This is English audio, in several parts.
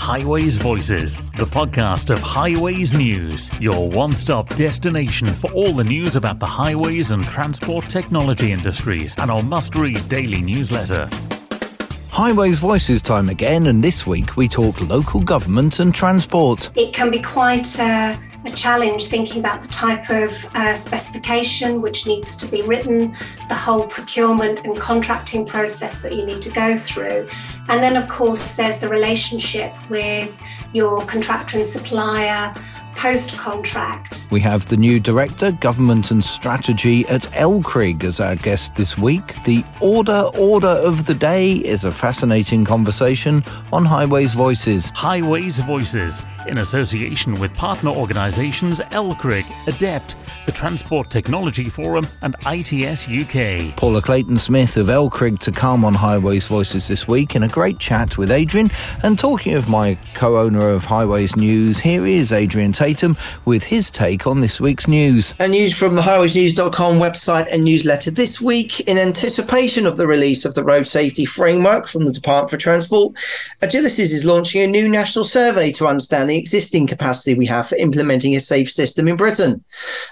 Highways Voices, the podcast of Highways News, your one stop destination for all the news about the highways and transport technology industries, and our must read daily newsletter. Highways Voices time again, and this week we talk local government and transport. It can be quite a, a challenge thinking about the type of uh, specification which needs to be written, the whole procurement and contracting process that you need to go through. And then, of course, there's the relationship with your contractor and supplier post contract. We have the new Director, Government and Strategy at LCRIG as our guest this week. The Order Order of the Day is a fascinating conversation on Highways Voices. Highways Voices, in association with partner organisations LCRIG, ADEPT, the Transport Technology Forum, and ITS UK. Paula Clayton Smith of LCRIG to come on Highways Voices this week in a great chat with Adrian. And talking of my co owner of Highways News, here is Adrian Tatum with his take on this week's news. And news from the highwaysnews.com website and newsletter this week in anticipation of the release of the road safety framework from the Department for Transport. Agilysis is launching a new national survey to understand the existing capacity we have for implementing a safe system in Britain.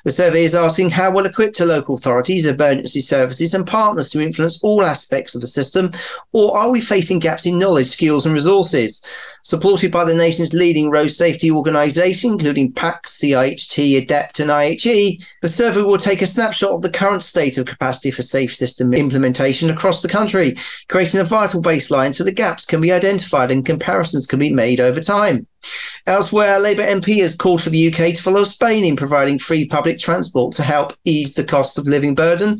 The survey is asking how well equipped are local authorities, emergency services, and partners to influence all aspects of the system, or are we facing gaps in knowledge, skills, and resources? Supported by the nation's leading road safety organisation, including PACTS, CIHT, ADEPT, and IHE, the survey will take a snapshot of the current state of capacity for safe system implementation across the country, creating a vital baseline so the gaps can be identified and comparisons can be made over time. Elsewhere, Labour MP has called for the UK to follow Spain in providing free public transport to help ease the cost of living burden.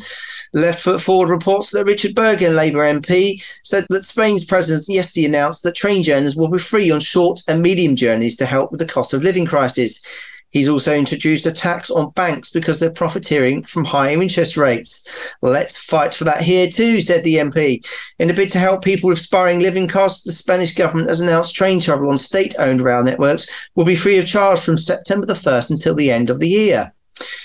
Left Foot Forward reports that Richard Burgon, Labour MP, said that Spain's president yesterday announced that train journeys will be free on short and medium journeys to help with the cost of living crisis. He's also introduced a tax on banks because they're profiteering from higher interest rates. Let's fight for that here too, said the MP. In a bid to help people with spiraling living costs, the Spanish government has announced train travel on state owned rail networks will be free of charge from September the 1st until the end of the year.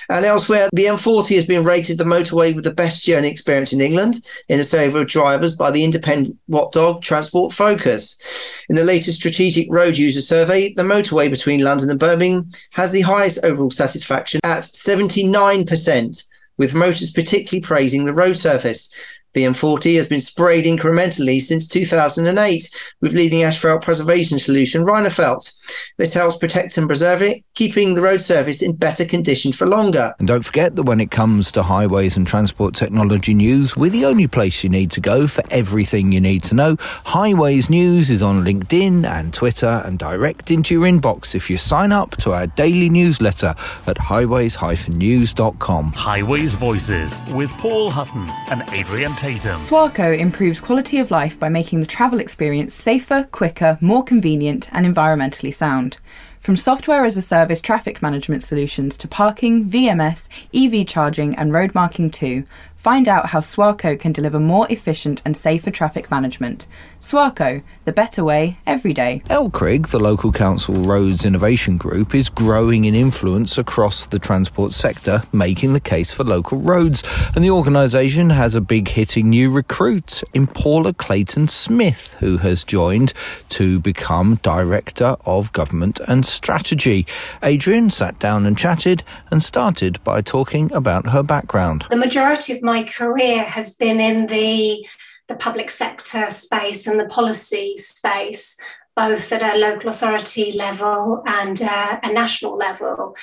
And elsewhere, the M40 has been rated the motorway with the best journey experience in England in a survey of drivers by the independent watchdog Transport Focus. In the latest strategic road user survey, the motorway between London and Birmingham has the highest overall satisfaction at 79%, with motors particularly praising the road surface. The M40 has been sprayed incrementally since 2008 with leading asphalt preservation solution Rhinophalt. This helps protect and preserve it, keeping the road surface in better condition for longer. And don't forget that when it comes to highways and transport technology news, we're the only place you need to go for everything you need to know. Highways News is on LinkedIn and Twitter and direct into your inbox if you sign up to our daily newsletter at highways-news.com. Highways Voices with Paul Hutton and Adrian Tatum. Swarco improves quality of life by making the travel experience safer, quicker, more convenient, and environmentally sound. From software as a service traffic management solutions to parking, VMS, EV charging, and road marking too, find out how Swarco can deliver more efficient and safer traffic management. Swarco, the better way every day. LCRIG, the local council roads innovation group, is growing in influence across the transport sector, making the case for local roads. And the organisation has a big hitting new recruit in Paula Clayton Smith, who has joined to become Director of Government and Strategy. Adrian sat down and chatted and started by talking about her background. The majority of my career has been in the the public sector space and the policy space, both at a local authority level and uh, a national level.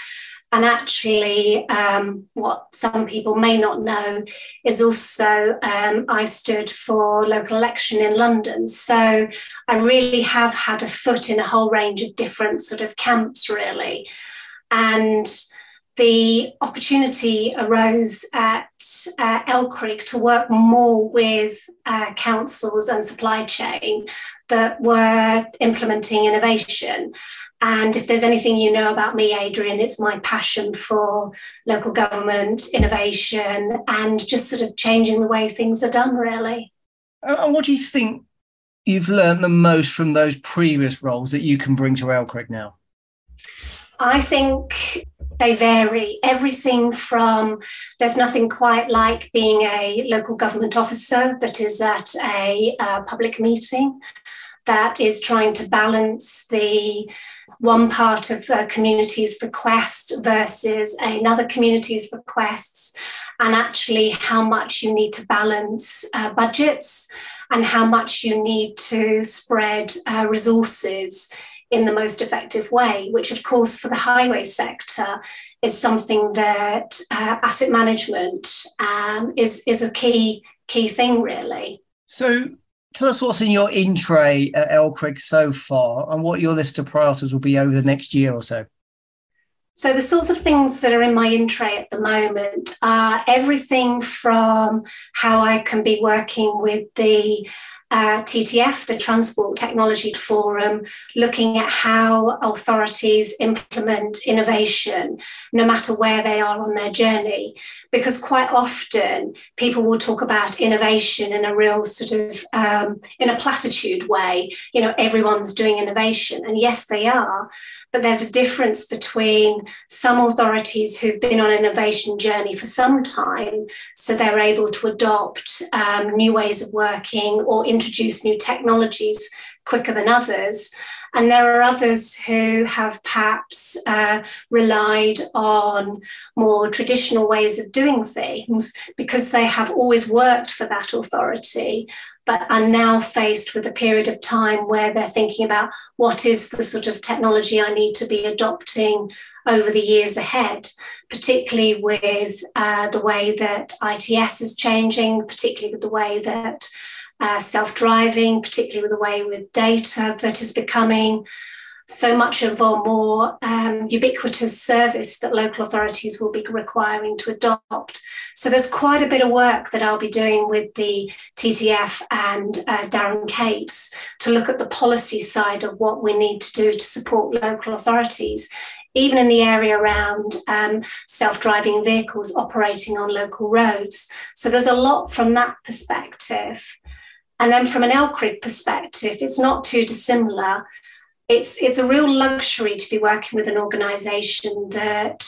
And actually, um, what some people may not know is also um, I stood for local election in London. So I really have had a foot in a whole range of different sort of camps, really. And the opportunity arose at uh, LCRIG to work more with uh, councils and supply chain that were implementing innovation. And if there's anything you know about me, Adrian, it's my passion for local government, innovation, and just sort of changing the way things are done, really. And what do you think you've learned the most from those previous roles that you can bring to LCRIG now? I think they vary. Everything from there's nothing quite like being a local government officer that is at a uh, public meeting. that is trying to balance the one part of the community's request versus another community's requests, and actually how much you need to balance uh, budgets and how much you need to spread uh, resources in the most effective way, which, of course, for the highway sector is something that uh, asset management um, is, is a key, key thing, really. So, tell us what's in your in tray at LCRIG so far and what your list of priorities will be over the next year or so. So, the sorts of things that are in my in tray at the moment are everything from how I can be working with the uh, TTF, the Transport Technology Forum, looking at how authorities implement innovation, no matter where they are on their journey. Because quite often people will talk about innovation in a real sort of um, in a platitude way. You know, everyone's doing innovation, and yes, they are. But there's a difference between some authorities who've been on an innovation journey for some time, so they're able to adopt um, new ways of working or introduce new technologies quicker than others. And there are others who have perhaps uh, relied on more traditional ways of doing things because they have always worked for that authority but are now faced with a period of time where they're thinking about what is the sort of technology I need to be adopting over the years ahead, particularly with uh, the way that ITS is changing, particularly with the way that uh, self driving, particularly with the way with data that is becoming so much of a more um, ubiquitous service that local authorities will be requiring to adopt. So there's quite a bit of work that I'll be doing with the TTF and uh, Darren Capes to look at the policy side of what we need to do to support local authorities. Even in the area around um, self driving vehicles operating on local roads. So there's a lot from that perspective. And then from an LCRIG perspective, it's not too dissimilar it's it's a real luxury to be working with an organization that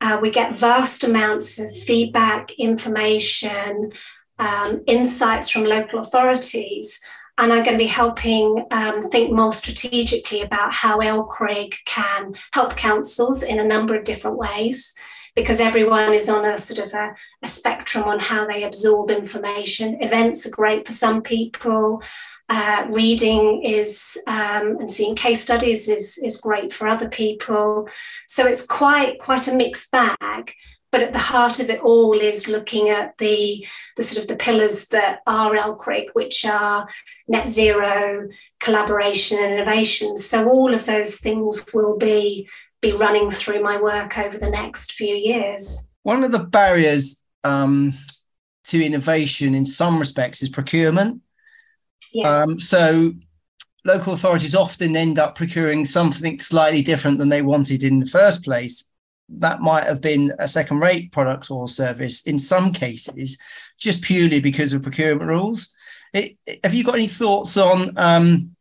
uh, we get vast amounts of feedback, information, um, insights from local authorities, and I'm going to be helping um, think more strategically about how LCRIG can help councils in a number of different ways. Because everyone is on a sort of a, a spectrum on how they absorb information. Events are great for some people. Uh, reading is um, and seeing case studies is is great for other people. So it's quite quite a mixed bag. But at the heart of it all is looking at the the sort of the pillars that are LCRIG, which are net zero, collaboration, and innovation. So all of those things will be be running through my work over the next few years. One of the barriers um, to innovation in some respects is procurement. Yes. Um, so local authorities often end up procuring something slightly different than they wanted in the first place. That might have been a second rate product or service in some cases, just purely because of procurement rules. It, have you got any thoughts on um,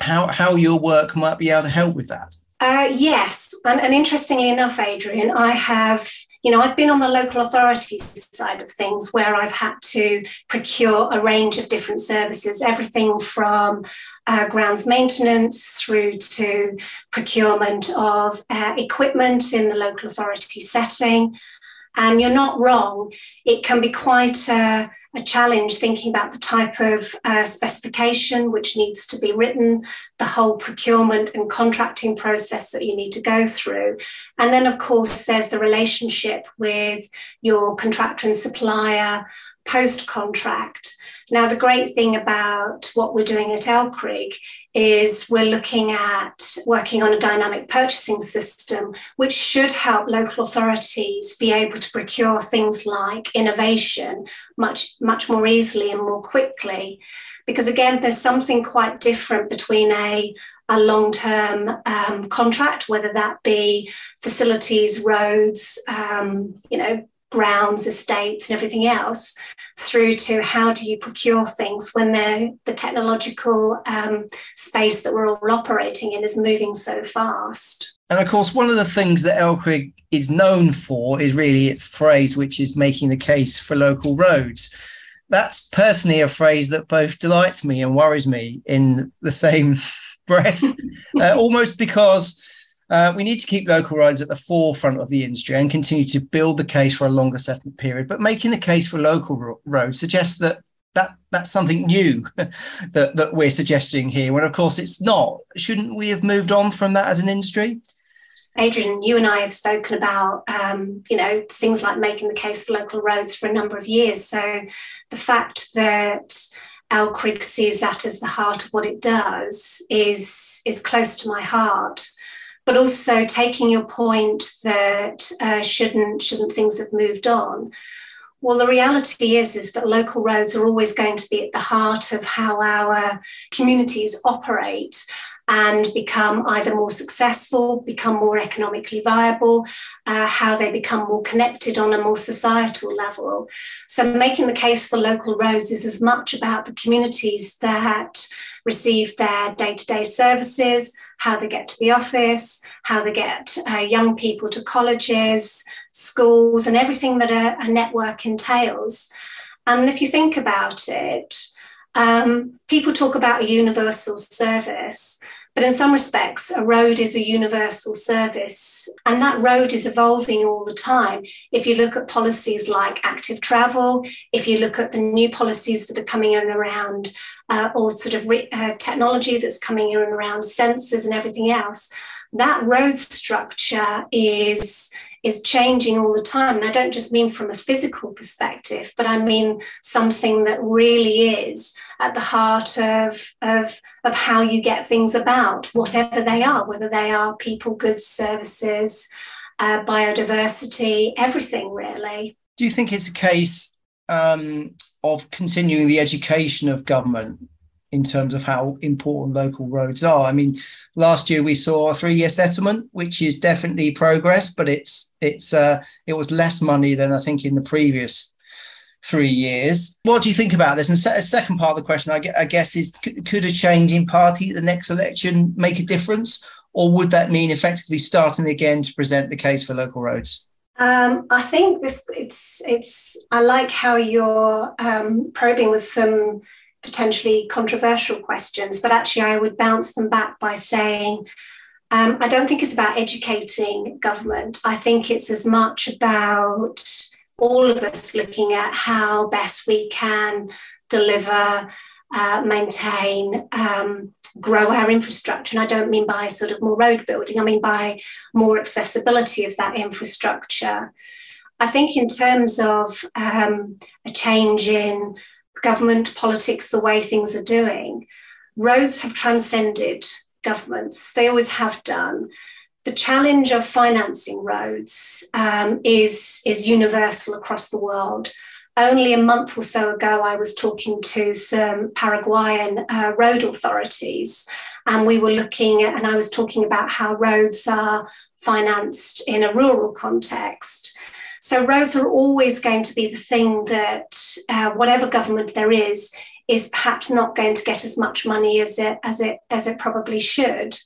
how, how your work might be able to help with that? Uh, yes. And, and interestingly enough, Adrian, I have you know, I've been on the local authorities side of things where I've had to procure a range of different services, everything from uh, grounds maintenance through to procurement of uh, equipment in the local authority setting. And you're not wrong, it can be quite a, a challenge thinking about the type of uh, specification which needs to be written, the whole procurement and contracting process that you need to go through. And then, of course, there's the relationship with your contractor and supplier post contract. Now, the great thing about what we're doing at LCRIG is we're looking at working on a dynamic purchasing system, which should help local authorities be able to procure things like innovation much, much more easily and more quickly. Because again, there's something quite different between a a long term um, contract, whether that be facilities, roads, um, you know, grounds, estates, and everything else, through to how do you procure things when the technological um, space that we're all operating in is moving so fast. And of course, one of the things that LCRIG is known for is really its phrase, which is making the case for local roads. that's personally a phrase that both delights me and worries me in the same breath, uh, almost because uh, we need to keep local roads at the forefront of the industry and continue to build the case for a longer settlement period. But making the case for local ro- roads suggests that that that's something new that, that we're suggesting here, when of course it's not. Shouldn't we have moved on from that as an industry? Adrian, you and I have spoken about, um, you know, things like making the case for local roads for a number of years. So the fact that LCRIG sees that as the heart of what it does is is close to my heart. But also taking your point that uh, shouldn't shouldn't things have moved on? Well, the reality is is that local roads are always going to be at the heart of how our communities operate and become either more successful, become more economically viable, uh, how they become more connected on a more societal level. So, making the case for local roads is as much about the communities that receive their day to day services, how they get to the office, how they get uh, young people to colleges, schools, and everything that a, a network entails. And if you think about it, um, people talk about a universal service, but in some respects, a road is a universal service, and that road is evolving all the time. If you look at policies like active travel, if you look at the new policies that are coming in around, uh, or sort of re- uh, technology that's coming in and around sensors and everything else, that road structure is is changing all the time. And I don't just mean from a physical perspective, but I mean something that really is at the heart of, of, of how you get things about, whatever they are, whether they are people, goods, services, uh, biodiversity, everything really. Do you think it's a case um, of continuing the education of government in terms of how important local roads are. I mean, last year we saw a three-year settlement, which is definitely progress, but it's it's uh, it was less money than I think in the previous three years. What do you think about this? And a second part of the question, I guess, is could a change in party at the next election make a difference, or would that mean effectively starting again to present the case for local roads? Um, I think this it's it's I like how you're um, probing with some potentially controversial questions, but actually, I would bounce them back by saying, um, I don't think it's about educating government. I think it's as much about all of us looking at how best we can deliver, uh, maintain, um, grow our infrastructure. And I don't mean by sort of more road building, I mean by more accessibility of that infrastructure. I think, in terms of um, a change in government, politics, the way things are doing, roads have transcended governments. They always have done. The challenge of financing roads um, is, is universal across the world. Only a month or so ago, I was talking to some Paraguayan uh, road authorities, and we were looking at, and I was talking about how roads are financed in a rural context. So roads are always going to be the thing that, uh, whatever government there is, is perhaps not going to get as much money as it as it as it probably should.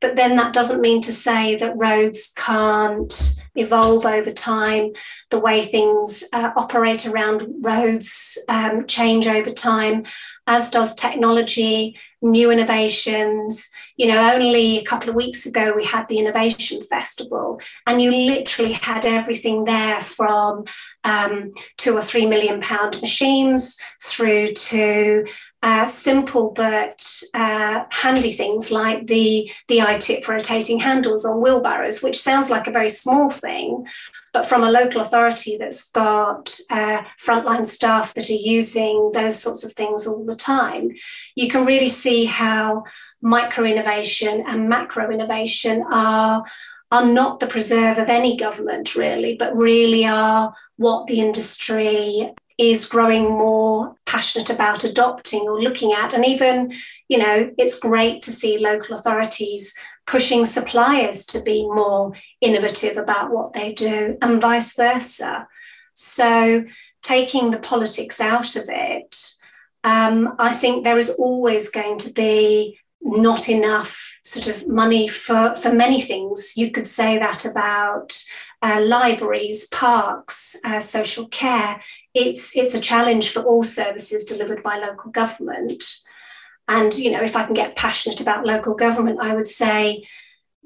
But then that doesn't mean to say that roads can't evolve over time. The way things uh, operate around roads um, change over time, as does technology, new innovations. You know, only a couple of weeks ago, we had the Innovation Festival, and you literally had everything there from um, two or three million pound machines through to uh, simple but uh, handy things like the, the I-tip rotating handles on wheelbarrows, which sounds like a very small thing, but from a local authority that's got uh, frontline staff that are using those sorts of things all the time, you can really see how micro innovation and macro innovation are, are not the preserve of any government, really, but really are what the industry is growing more passionate about adopting or looking at. And even, you know, it's great to see local authorities pushing suppliers to be more innovative about what they do and vice versa. So, taking the politics out of it, um, I think there is always going to be not enough sort of money for, for many things. You could say that about uh, libraries, parks, uh, social care, it's it's a challenge for all services delivered by local government. And you know, if I can get passionate about local government, I would say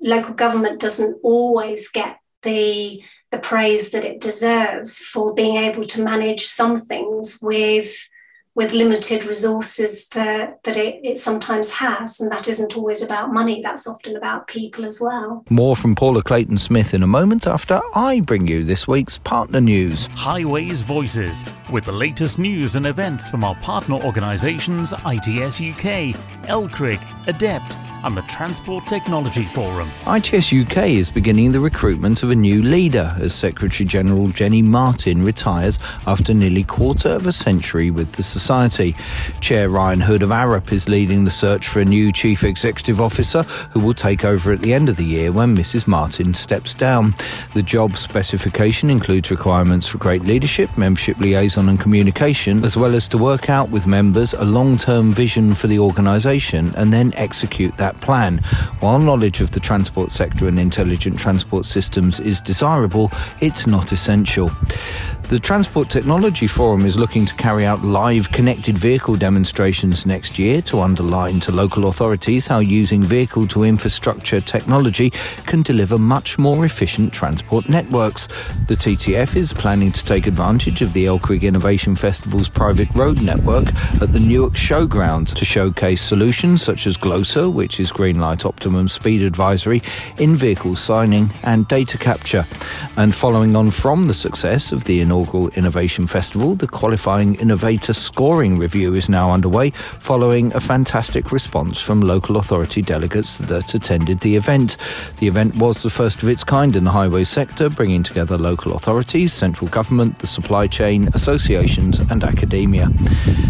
local government doesn't always get the the praise that it deserves for being able to manage some things with with limited resources that, that it, it sometimes has. And that isn't always about money, that's often about people as well. More from Paula Clayton Smith in a moment after I bring you this week's partner news. Highways Voices, with the latest news and events from our partner organisations ITS UK, LCRIG, ADEPT, and the Transport Technology Forum. ITS UK is beginning the recruitment of a new leader as Secretary General Jenny Martin retires after nearly quarter of a century with the Society. Chair Ryan Hood of Arup is leading the search for a new Chief Executive Officer who will take over at the end of the year when Mrs Martin steps down. The job specification includes requirements for great leadership, membership liaison and communication, as well as to work out with members a long-term vision for the organisation and then execute that that plan. While knowledge of the transport sector and intelligent transport systems is desirable, it's not essential. The Transport Technology Forum is looking to carry out live connected vehicle demonstrations next year to underline to local authorities how using vehicle to infrastructure technology can deliver much more efficient transport networks. The TTF is planning to take advantage of the LCRIG Innovation Festival's private road network at the Newark Showgrounds to showcase solutions such as GLOSA, which is Greenlight Optimum Speed Advisory, in vehicle signing and data capture. And following on from the success of the inaugural inaugural Innovation Festival, the Qualifying Innovator Scoring Review is now underway following a fantastic response from local authority delegates that attended the event. The event was the first of its kind in the highway sector, bringing together local authorities, central government, the supply chain, associations, and academia.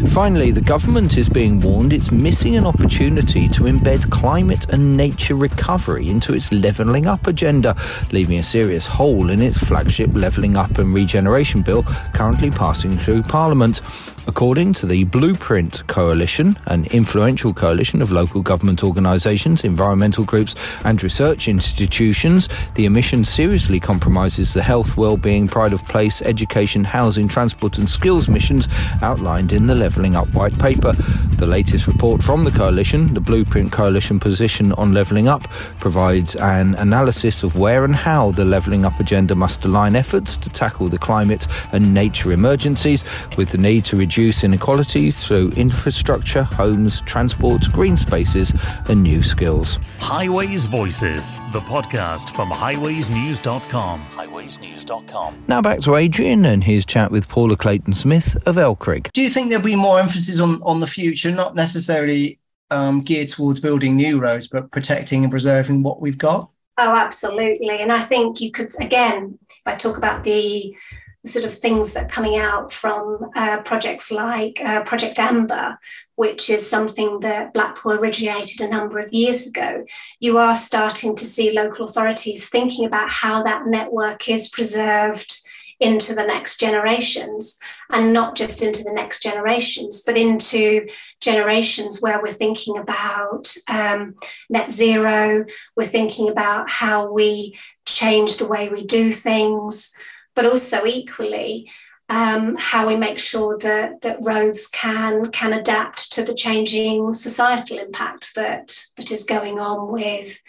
Finally, the government is being warned it's missing an opportunity to embed climate and nature recovery into its levelling up agenda, leaving a serious hole in its flagship Levelling Up and Regeneration Bill currently passing through Parliament. According to the Blueprint Coalition, an influential coalition of local government organisations, environmental groups, and research institutions, the emission seriously compromises the health, well-being, pride of place, education, housing, transport, and skills missions outlined in the Levelling Up White Paper. The latest report from the coalition, the Blueprint Coalition position on levelling up, provides an analysis of where and how the levelling up agenda must align efforts to tackle the climate and nature emergencies with the need to reduce reduce inequality through infrastructure, homes, transport, green spaces, and new skills. Highways Voices, the podcast from highwaysnews.com. Highwaysnews.com. Now back to Adrian and his chat with Paula Clayton Smith of LCRIG. Do you think there'll be more emphasis on, on the future, not necessarily um, geared towards building new roads, but protecting and preserving what we've got? Oh, absolutely. And I think you could, again, if I talk about the the sort of things that are coming out from uh, projects like uh, Project Amber, which is something that Blackpool originated a number of years ago, you are starting to see local authorities thinking about how that network is preserved into the next generations and not just into the next generations but into generations where we're thinking about um, net zero we're thinking about how we change the way we do things but also equally um, how we make sure that, that roads can, can adapt to the changing societal impact that, that is going on with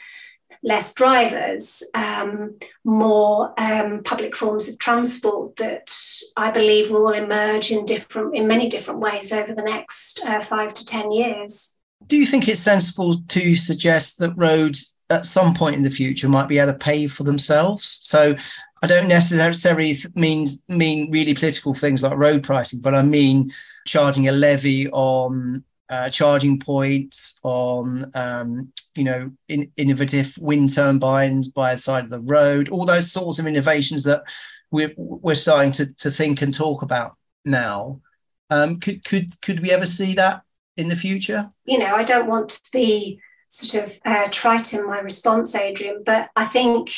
less drivers, um, more um, public forms of transport that I believe will emerge in different in many different ways over the next uh, five to ten years. Do you think it's sensible to suggest that roads at some point in the future might be able to pay for themselves? So I don't necessarily means mean really political things like road pricing, but I mean charging a levy on uh, charging points, on um, you know in, innovative wind turbines by the side of the road, all those sorts of innovations that we're we're starting to to think and talk about now. Um, could could could we ever see that in the future? You know, I don't want to be sort of uh, trite in my response, Adrian, but I think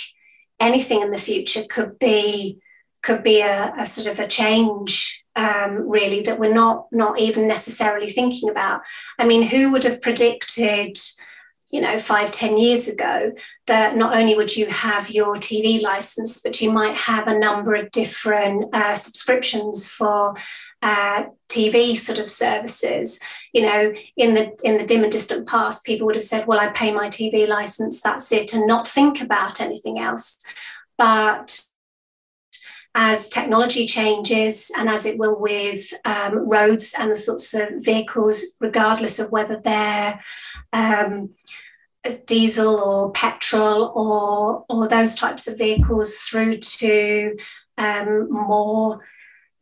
anything in the future could be could be a, a sort of a change um, really that we're not not even necessarily thinking about. I mean, who would have predicted you know, five, ten years ago, that not only would you have your TV license, but you might have a number of different uh, subscriptions for uh, TV sort of services. You know, in the in the dim and distant past, people would have said, "Well, I pay my TV license, that's it," and not think about anything else. But as technology changes and as it will with um, roads and the sorts of vehicles, regardless of whether they're um, diesel or petrol or, or those types of vehicles through to um, more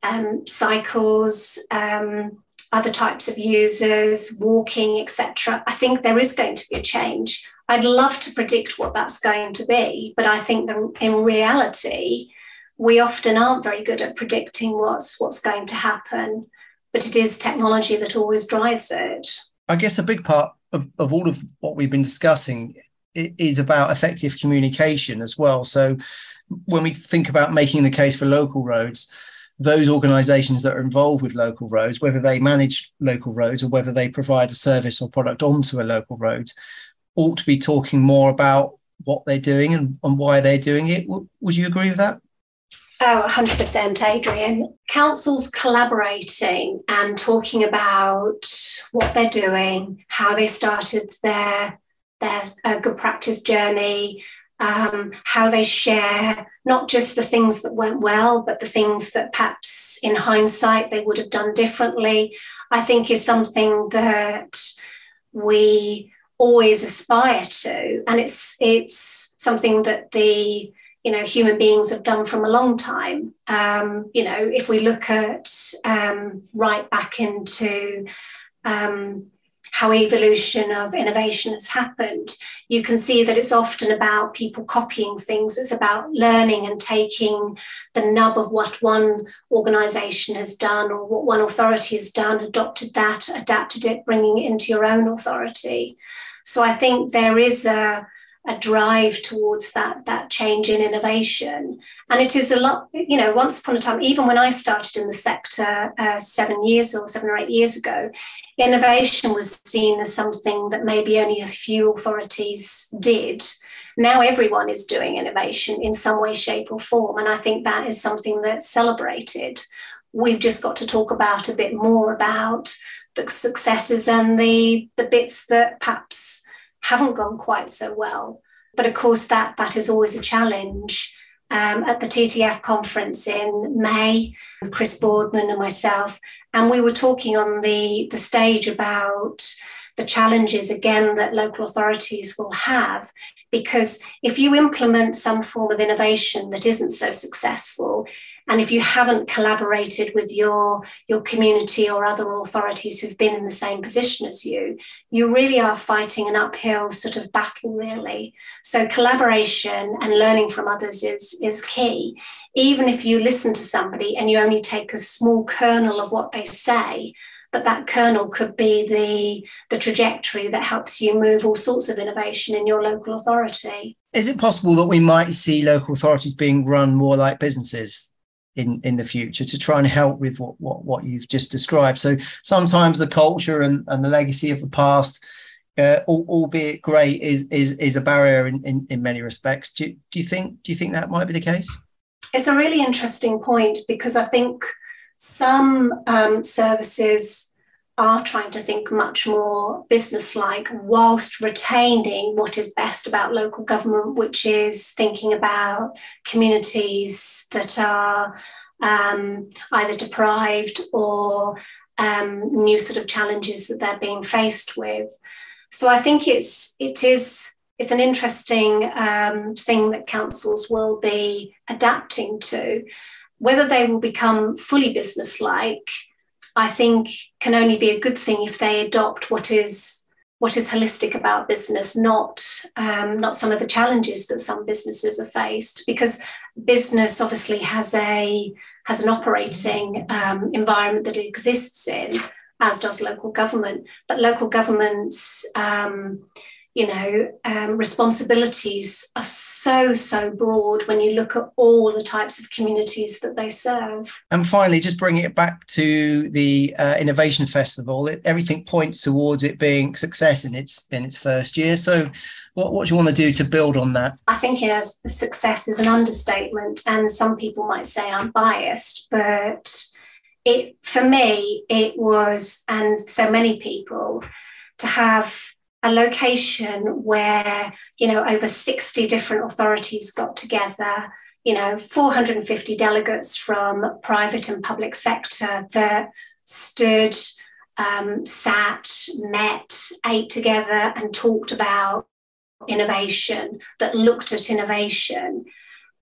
um, cycles, um, other types of users, walking, etc. I think there is going to be a change. I'd love to predict what that's going to be, but I think that in reality, we often aren't very good at predicting what's what's going to happen. But it is technology that always drives it. I guess a big part of, of all of what we've been discussing is about effective communication as well. So when we think about making the case for local roads, those organizations that are involved with local roads, whether they manage local roads or whether they provide a service or product onto a local road, ought to be talking more about what they're doing and, and why they're doing it. would you agree with that? Oh, 100%, Adrian. Councils collaborating and talking about what they're doing, how they started their, their uh, good practice journey, um, how they share not just the things that went well, but the things that perhaps in hindsight they would have done differently, I think is something that we always aspire to. And it's, it's something that the you know human beings have done from a long time um, you know if we look at um, right back into um, how evolution of innovation has happened. You can see that it's often about people copying things. It's about learning and taking the nub of what one organization has done or what one authority has done adopted that adapted it bringing it into your own authority. So i think there is a a drive towards that that change in innovation and it is a lot you know once upon a time even when i started in the sector uh, seven years or seven or eight years ago innovation was seen as something that maybe only a few authorities did now everyone is doing innovation in some way shape or form and i think that is something that's celebrated we've just got to talk about a bit more about the successes and the the bits that perhaps haven't gone quite so well. But of course, that, that is always a challenge. Um, at the TTF conference in May, Chris Boardman and myself, and we were talking on the, the stage about the challenges again that local authorities will have. Because if you implement some form of innovation that isn't so successful, and if you haven't collaborated with your, your community or other authorities who've been in the same position as you, you really are fighting an uphill sort of battle, really. So collaboration and learning from others is, is key. Even if you listen to somebody and you only take a small kernel of what they say, but that kernel could be the, the trajectory that helps you move all sorts of innovation in your local authority. Is it possible that we might see local authorities being run more like businesses? In in the future to try and help with what what, what you've just described. So sometimes the culture and, and the legacy of the past uh, albeit great is is is a barrier in, in, in many respects. Do, do you think do you think that might be the case? It's a really interesting point because i think some um, services are trying to think much more business-like whilst retaining what is best about local government, which is thinking about communities that are um, either deprived or um, new sort of challenges that they're being faced with. So I think it's it is it's an interesting um, thing that councils will be adapting to. Whether they will become fully business-like I think can only be a good thing if they adopt what is what is holistic about business, not um, not some of the challenges that some businesses are faced. Because business obviously has a has an operating um, environment that it exists in, as does local government. But local governments, um, you know, um, responsibilities are so, so broad when you look at all the types of communities that they serve. And finally, just bringing it back to the uh, Innovation Festival, it, everything points towards it being success in its in its first year. So, what, what do you want to do to build on that? I think as success is an understatement, and some people might say I'm biased, but it for me it was, and so many people, to have a location where you know over 60 different authorities got together you know 450 delegates from private and public sector that stood um, sat met ate together and talked about innovation that looked at innovation.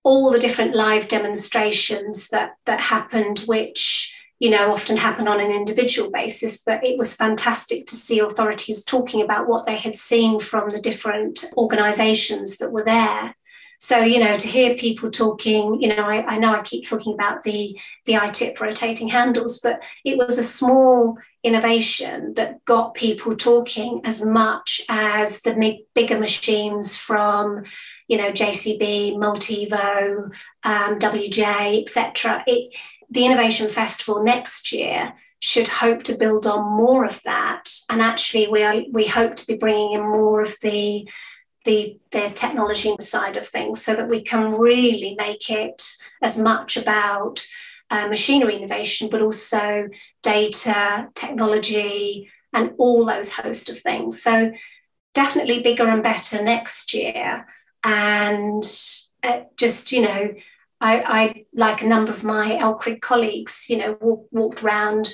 All the different live demonstrations that that happened which you know, often happen on an individual basis, but it was fantastic to see authorities talking about what they had seen from the different organizations that were there. So, you know, to hear people talking, you know, I, I know I keep talking about the, the iTip rotating handles, but it was a small innovation that got people talking as much as the bigger machines from, you know, JCB, Multevo, um, WJ, etc. It the Innovation Festival next year should hope to build on more of that. And actually, we are we hope to be bringing in more of the the, the technology side of things so that we can really make it as much about uh, machinery innovation, but also data, technology, and all those host of things. So definitely bigger and better next year. And uh, just, you know, I, I, like a number of my LCRIG colleagues, you know, walk, walked around.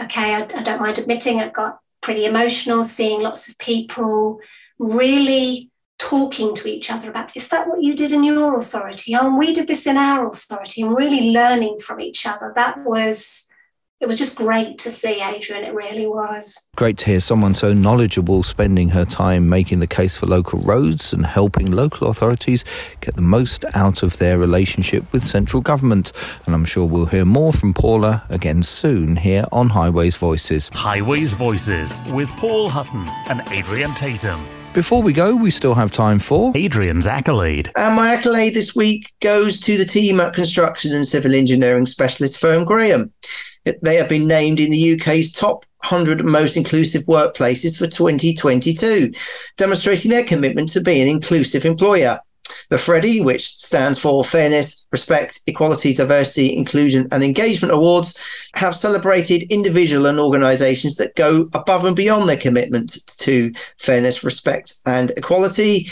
Okay, I, I don't mind admitting I got pretty emotional, seeing lots of people really talking to each other about is that what you did in your authority? Oh, and we did this in our authority, and really learning from each other. That was it was just great to see Adrian. It really was. Great to hear someone so knowledgeable spending her time making the case for local roads and helping local authorities get the most out of their relationship with central government. And I'm sure we'll hear more from Paula again soon here on Highways Voices. Highways Voices with Paul Hutton and Adrian Tatum. Before we go, we still have time for Adrian's accolade. And my accolade this week goes to the team at construction and civil engineering specialist firm Graham. They have been named in the UK's top 100 most inclusive workplaces for 2022, demonstrating their commitment to being an inclusive employer. The Freddie, which stands for Fairness, Respect, Equality, Diversity, Inclusion and Engagement Awards, have celebrated individual and organisations that go above and beyond their commitment to fairness, respect and equality.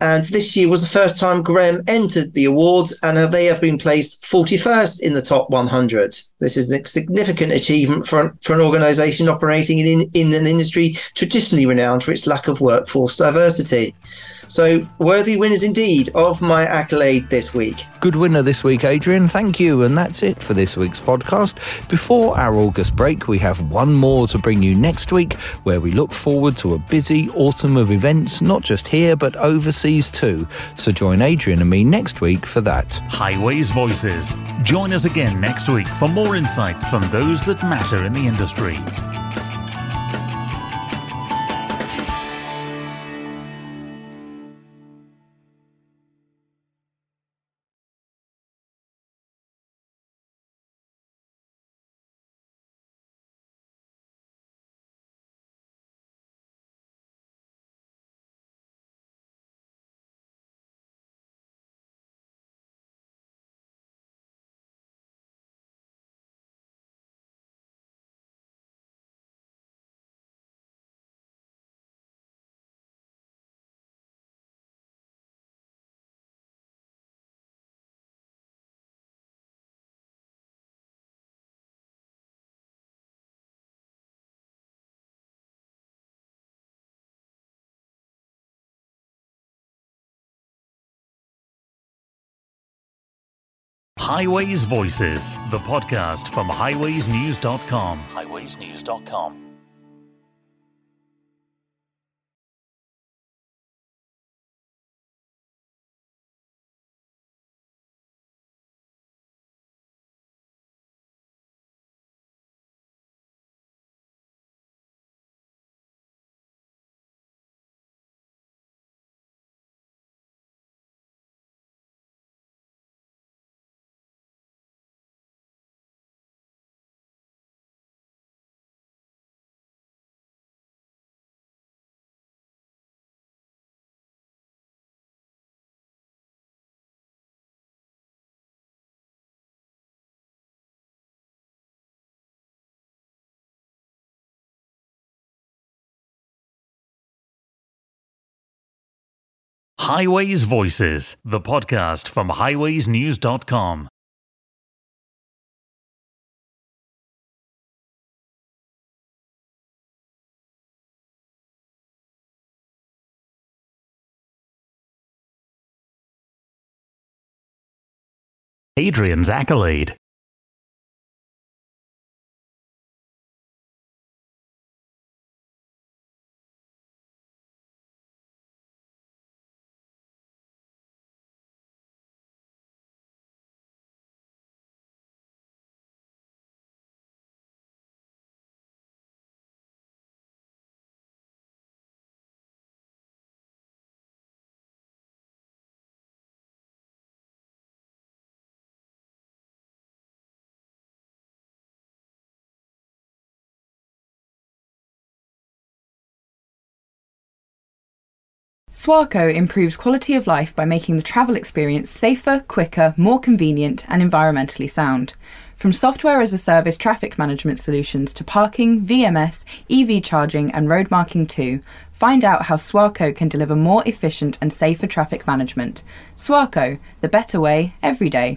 And this year was the first time Graham entered the awards, and they have been placed 41st in the top 100. This is a significant achievement for, for an organisation operating in, in an industry traditionally renowned for its lack of workforce diversity. So, worthy winners indeed of my accolade this week. Good winner this week, Adrian. Thank you. And that's it for this week's podcast. Before our August break, we have one more to bring you next week, where we look forward to a busy autumn of events, not just here, but overseas too. So, join Adrian and me next week for that. Highways Voices. Join us again next week for more insights from those that matter in the industry. Highways Voices, the podcast from highwaysnews.com. Highwaysnews.com. Highways Voices, the podcast from highwaysnews.com. Adrian's accolade. Swarco improves quality of life by making the travel experience safer, quicker, more convenient, and environmentally sound. From software as a service traffic management solutions to parking, VMS, EV charging, and road marking too, find out how Swarco can deliver more efficient and safer traffic management. Swarco, the better way, every day.